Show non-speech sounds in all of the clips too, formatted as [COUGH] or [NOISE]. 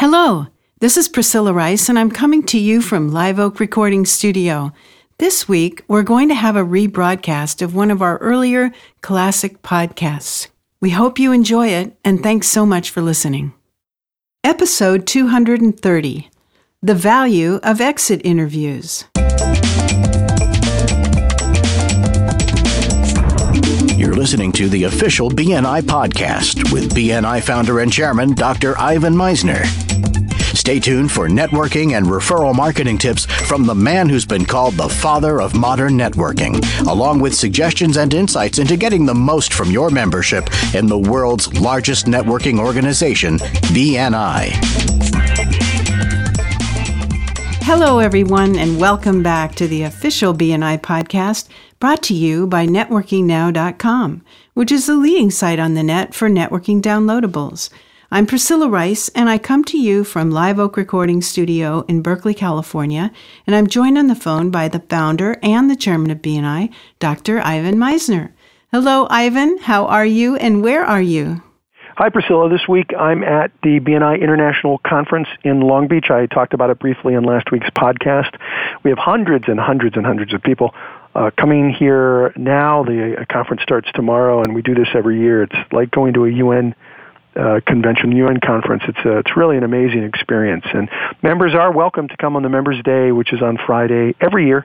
Hello, this is Priscilla Rice, and I'm coming to you from Live Oak Recording Studio. This week, we're going to have a rebroadcast of one of our earlier classic podcasts. We hope you enjoy it, and thanks so much for listening. Episode 230 The Value of Exit Interviews. Listening to the official BNI podcast with BNI founder and chairman Dr. Ivan Misner. Stay tuned for networking and referral marketing tips from the man who's been called the father of modern networking, along with suggestions and insights into getting the most from your membership in the world's largest networking organization, BNI. Hello, everyone, and welcome back to the official BNI podcast brought to you by networkingnow.com, which is the leading site on the net for networking downloadables. I'm Priscilla Rice, and I come to you from Live Oak Recording Studio in Berkeley, California, and I'm joined on the phone by the founder and the chairman of BNI, Dr. Ivan Misner. Hello, Ivan. How are you, and where are you? Hi, Priscilla. This week I'm at the BNI International Conference in Long Beach. I talked about it briefly in last week's podcast. We have hundreds and hundreds and hundreds of people uh, coming here now. The uh, conference starts tomorrow, and we do this every year. It's like going to a UN uh, convention, UN conference. It's a, uh, it's really an amazing experience, and members are welcome to come on the Members Day, which is on Friday every year.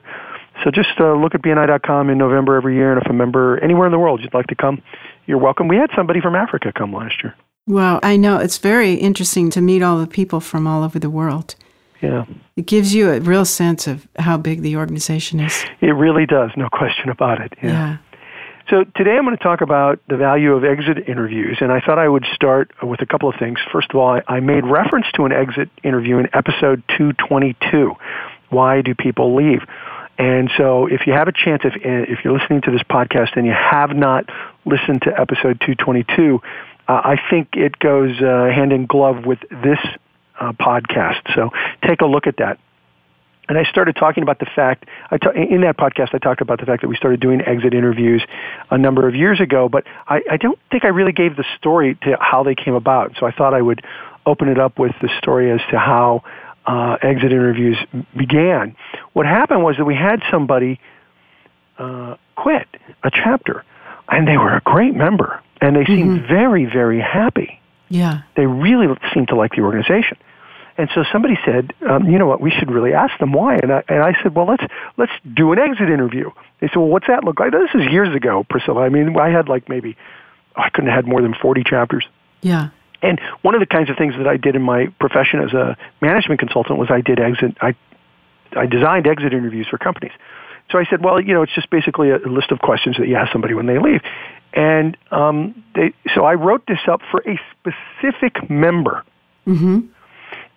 So just uh, look at bni.com in November every year, and if a member anywhere in the world you'd like to come, you're welcome. We had somebody from Africa come last year. Well, I know it's very interesting to meet all the people from all over the world. Yeah. It gives you a real sense of how big the organization is. It really does, no question about it. Yeah. yeah. So today I'm going to talk about the value of exit interviews, and I thought I would start with a couple of things. First of all, I, made reference to an exit interview in episode 222. Why do people leave? And so if you have a chance, if, if you're listening to this podcast and you have not listened to episode 222, uh, I think it goes uh, hand in glove with this uh, podcast. So take a look at that. And I started talking about the fact, in that podcast, I talked about the fact that we started doing exit interviews a number of years ago, but I, I don't think I really gave the story to how they came about. So I thought I would open it up with the story as to how uh, exit interviews began. What happened was that we had somebody uh, quit a chapter, and they were a great member, and they seemed mm-hmm. very, very happy. Yeah. They really seemed to like the organization. And so somebody said, um, you know what, we should really ask them why. And I, and I said, well, let's, let's do an exit interview. They said, well, what's that look like? This is years ago, Priscilla. I mean, I had like maybe, oh, I couldn't have had more than 40 chapters. Yeah. And one of the kinds of things that I did in my profession as a management consultant was I did exit, I, I designed exit interviews for companies. So I said, well, you know, it's just basically a list of questions that you ask somebody when they leave. And um, they, so I wrote this up for a specific member. Mm-hmm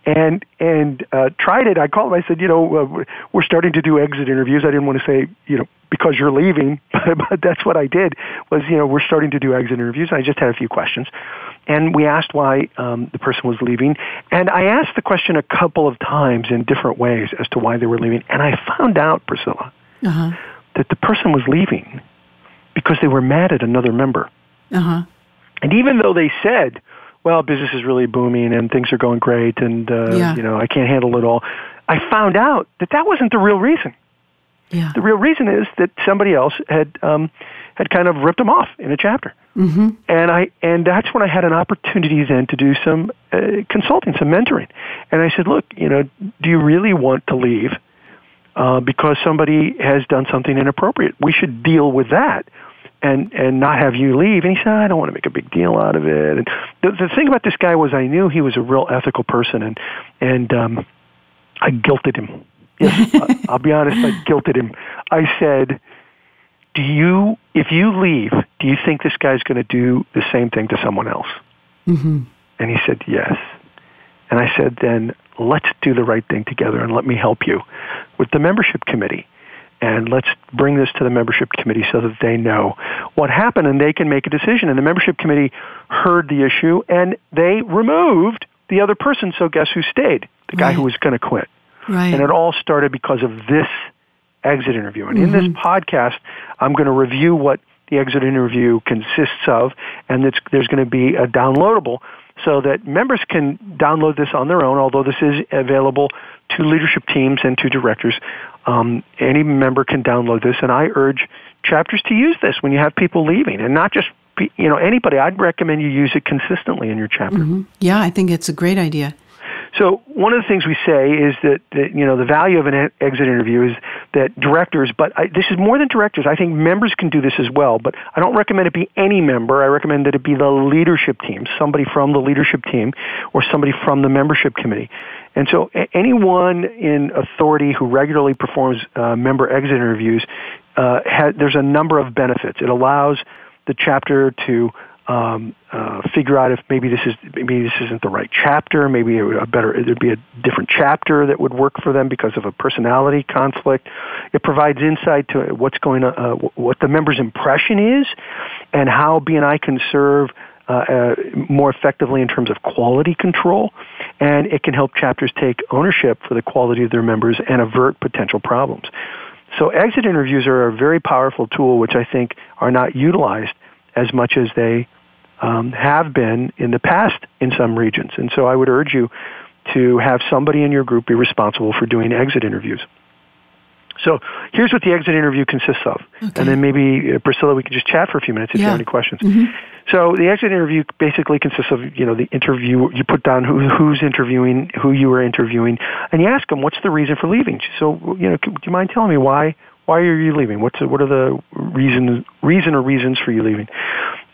and and uh, tried it. I called him. I said, you know, uh, we're starting to do exit interviews. I didn't want to say, you know, because you're leaving, [LAUGHS] but, but that's what I did. Was you know, we're starting to do exit interviews. I just had a few questions, and we asked why um, the person was leaving. And I asked the question a couple of times in different ways as to why they were leaving. And I found out, Priscilla, uh-huh. that the person was leaving because they were mad at another member. Uh-huh. And even though they said, well, business is really booming and things are going great, and uh, yeah. you know I can't handle it all. I found out that that wasn't the real reason. Yeah. The real reason is that somebody else had um, had kind of ripped them off in a chapter, mm-hmm. and I and that's when I had an opportunity then to do some uh, consulting, some mentoring, and I said, look, you know, do you really want to leave uh, because somebody has done something inappropriate? We should deal with that and and not have you leave. And he said, I don't want to make a big deal out of it. And the, the thing about this guy was, I knew he was a real ethical person, and and um, I guilted him. [LAUGHS] Yes, I'll be honest, I guilted him. I said, "Do you, if you leave, do you think this guy's going to do the same thing to someone else?" Mm-hmm. And he said, "Yes." And I said, "Then let's do the right thing together, and let me help you with the membership committee." and let's bring this to the membership committee so that they know what happened and they can make a decision. And the membership committee heard the issue and they removed the other person. So guess who stayed? The guy right. who was going to quit. Right. And it all started because of this exit interview. And mm-hmm. in this mm-hmm. podcast, I'm going to review what the exit interview consists of, and there's going to be a downloadable so that members can download this on their own, although this is available to leadership teams and to directors. Um, any member can download this, and I urge chapters to use this when you have people leaving, and not just you know anybody. I'd recommend you use it consistently in your chapter. Mm-hmm. Yeah, I think it's a great idea. So one of the things we say is that, that you know the value of an exit interview is that directors, but I, this is more than directors. I think members can do this as well, but I don't recommend it be any member. I recommend that it be the leadership team, somebody from the leadership team, or somebody from the membership committee. And so anyone in authority who regularly performs uh, member exit interviews, uh, there's a number of benefits. It allows the chapter to um, uh, figure out if maybe this is maybe this isn't the right chapter. Maybe a better there'd be a different chapter that would work for them because of a personality conflict. It provides insight to what's going on, uh, what the member's impression is, and how BNI can serve uh, uh, more effectively in terms of quality control, and it can help chapters take ownership for the quality of their members and avert potential problems. So exit interviews are a very powerful tool, which I think are not utilized as much as they um, have been in the past in some regions. And so I would urge you to have somebody in your group be responsible for doing exit interviews. So here's what the exit interview consists of. Okay. And then maybe, uh, Priscilla, we can just chat for a few minutes if yeah. you have any questions. Mm-hmm. So the exit interview basically consists of, you know, the interview, you put down who, who's interviewing, who you were interviewing, and you ask them, what's the reason for leaving? So, you know, do you mind telling me why, why are you leaving? What's, what are the reasons, reason or reasons for you leaving?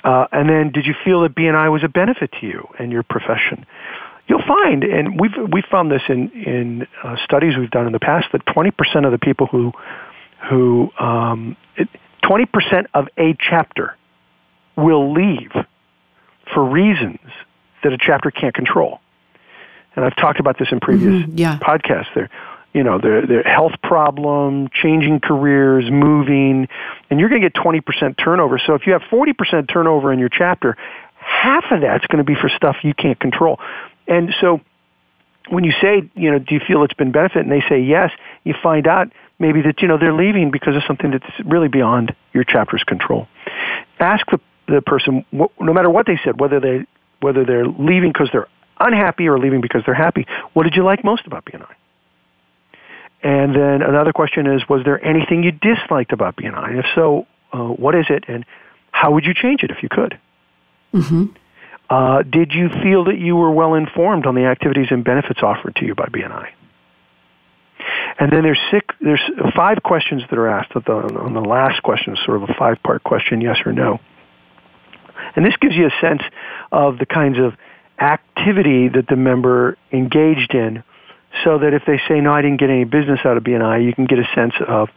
Uh, and then, did you feel that BNI was a benefit to you and your profession? You'll find, and we've we found this in in uh, studies we've done in the past, that 20% of the people who who um, 20% of a chapter will leave for reasons that a chapter can't control. And I've talked about this in previous mm-hmm, yeah. podcasts. There, you know, their, their health problem, changing careers, moving, and you're going to get 20% turnover. So if you have 40% turnover in your chapter, half of that's going to be for stuff you can't control. And so when you say, you know, do you feel it's been benefit? And they say yes, you find out maybe that, you know, they're leaving because of something that's really beyond your chapter's control. Ask the, the person, no matter what they said, whether they, whether they're leaving because they're unhappy or leaving because they're happy, what did you like most about BNI? And then another question is, was there anything you disliked about BNI? And if so, uh, what is it, and how would you change it if you could? Mm-hmm. Uh, did you feel that you were well informed on the activities and benefits offered to you by BNI? And then there's six, there's five questions that are asked. The, on the last question, sort of a five-part question, yes or no. And this gives you a sense of the kinds of activity that the member engaged in so that if they say, no, I didn't get any business out of BNI, you can get a sense of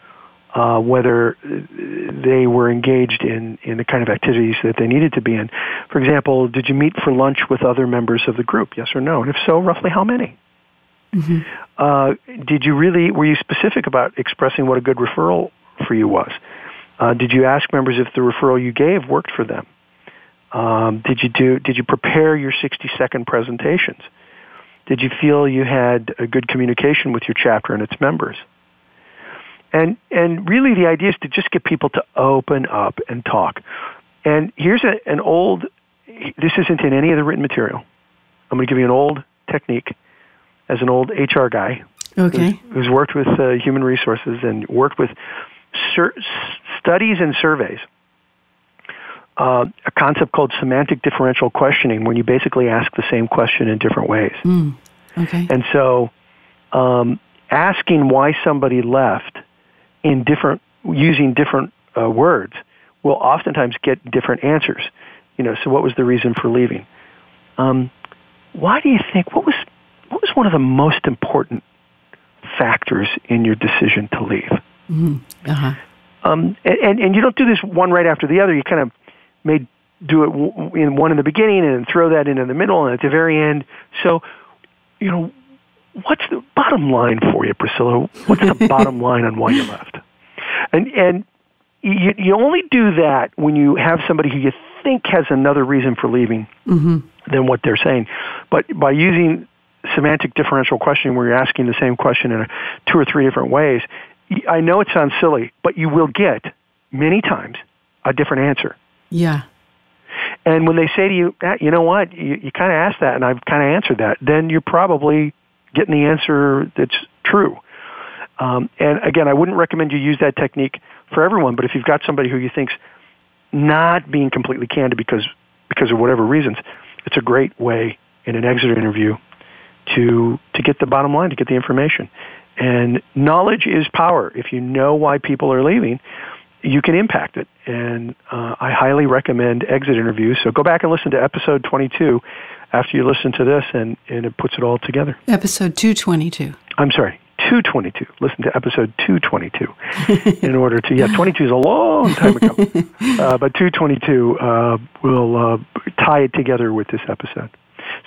uh, whether they were engaged in, in the kind of activities that they needed to be in. For example, did you meet for lunch with other members of the group? Yes or no? And if so, roughly how many? Mm-hmm. Uh, did you really, were you specific about expressing what a good referral for you was? Uh, did you ask members if the referral you gave worked for them? Um, did you do? Did you prepare your 60 second presentations? Did you feel you had a good communication with your chapter and its members? And, and really the idea is to just get people to open up and talk. And here's a, an old, this isn't in any of the written material. I'm going to give you an old technique as an old HR guy okay. who's, who's worked with uh, human resources and worked with sur- studies and surveys. Uh, a concept called semantic differential questioning, when you basically ask the same question in different ways. Mm, okay. And so, um, asking why somebody left in different using different uh, words will oftentimes get different answers. You know, so what was the reason for leaving? Um, why do you think what was what was one of the most important factors in your decision to leave? Mm-hmm. Uh-huh. Um, and, and you don't do this one right after the other. You kind of may do it in one in the beginning and throw that in in the middle and at the very end. So, you know, what's the bottom line for you, Priscilla? What's the [LAUGHS] bottom line on why you left? And and you you only do that when you have somebody who you think has another reason for leaving mm-hmm. than what they're saying. But by using semantic differential questioning, where you're asking the same question in a, two or three different ways, I know it sounds silly, but you will get many times a different answer. Yeah. And when they say to you, ah, you know what, you, you kind of asked that and I've kind of answered that, then you're probably getting the answer that's true. Um, and again, I wouldn't recommend you use that technique for everyone, but if you've got somebody who you think's not being completely candid because because of whatever reasons, it's a great way in an exit interview to to get the bottom line, to get the information. And knowledge is power. If you know why people are leaving, you can impact it. And uh, I highly recommend exit interviews. So go back and listen to episode 22 after you listen to this, and, and it puts it all together. Episode 222. I'm sorry, 222. Listen to episode 222 [LAUGHS] in order to, yeah, 22 is a long time ago. [LAUGHS] uh, but 222 uh, will uh, tie it together with this episode.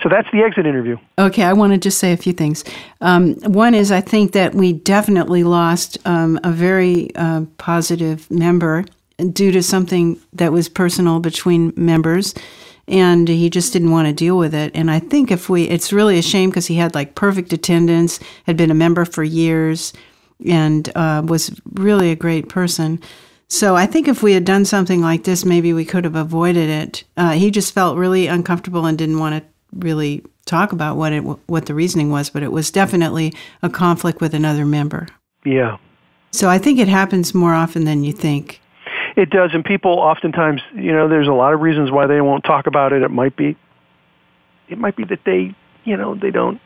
So that's the exit interview. Okay, I want to just say a few things. Um, one is I think that we definitely lost um, a very uh, positive member due to something that was personal between members and he just didn't want to deal with it. And I think if we, it's really a shame because he had like perfect attendance, had been a member for years, and uh, was really a great person. So I think if we had done something like this, maybe we could have avoided it. Uh, he just felt really uncomfortable and didn't want to really talk about what it what the reasoning was, but it was definitely a conflict with another member. Yeah. So I think it happens more often than you think. It does, and people oftentimes, you know, there's a lot of reasons why they won't talk about it. It might be, it might be that they, you know, they don't,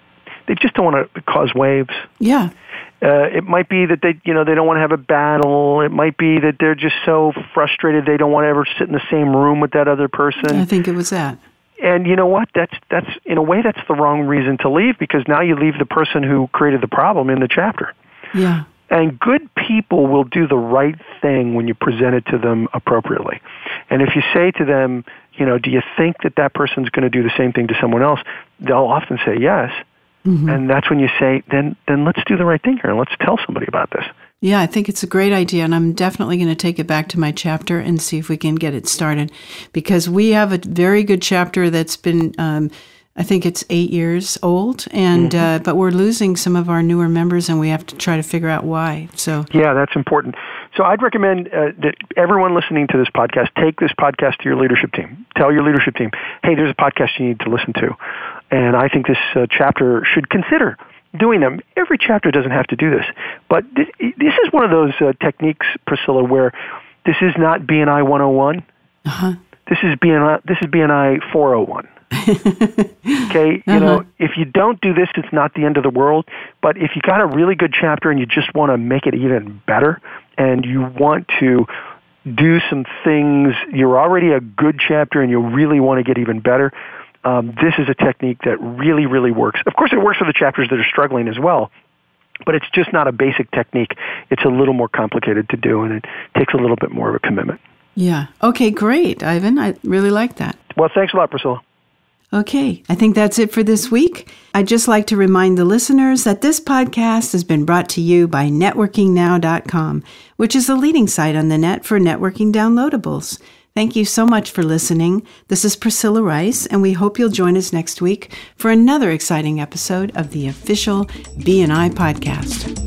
they just don't want to cause waves. Yeah. Uh, it might be that they, you know, they don't want to have a battle. It might be that they're just so frustrated they don't want to ever sit in the same room with that other person. I think it was that. And you know what? That's that's in a way that's the wrong reason to leave because now you leave the person who created the problem in the chapter. Yeah. And good people will do the right thing when you present it to them appropriately. And if you say to them, you know, do you think that that person's going to do the same thing to someone else? They'll often say yes. Mm-hmm. And that's when you say, then then let's do the right thing here and let's tell somebody about this. Yeah, I think it's a great idea, and I'm definitely going to take it back to my chapter and see if we can get it started, because we have a very good chapter that's been. Um, I think it's eight years old, and mm-hmm. uh, but we're losing some of our newer members, and we have to try to figure out why. So yeah, that's important. So I'd recommend uh, that everyone listening to this podcast take this podcast to your leadership team. Tell your leadership team, hey, there's a podcast you need to listen to, and I think this uh, chapter should consider doing them. Every chapter doesn't have to do this, but this, this is one of those uh, techniques, Priscilla, where this is not BNI 101. Uh-huh. This is BNI. This is BNI 401. [LAUGHS] okay, you uh-huh. know, if you don't do this, it's not the end of the world. But if you got a really good chapter and you just want to make it even better, and you want to do some things, you're already a good chapter, and you really want to get even better um, this is a technique that really, really works. Of course, it works for the chapters that are struggling as well, but it's just not a basic technique. It's a little more complicated to do, and it takes a little bit more of a commitment. Yeah. Okay, great, Ivan. I really like that. Well, thanks a lot, Priscilla. Okay, I think that's it for this week. I'd just like to remind the listeners that this podcast has been brought to you by networkingnow.com, which is the leading site on the net for networking downloadables. Thank you so much for listening. This is Priscilla Rice, and we hope you'll join us next week for another exciting episode of the official BNI podcast.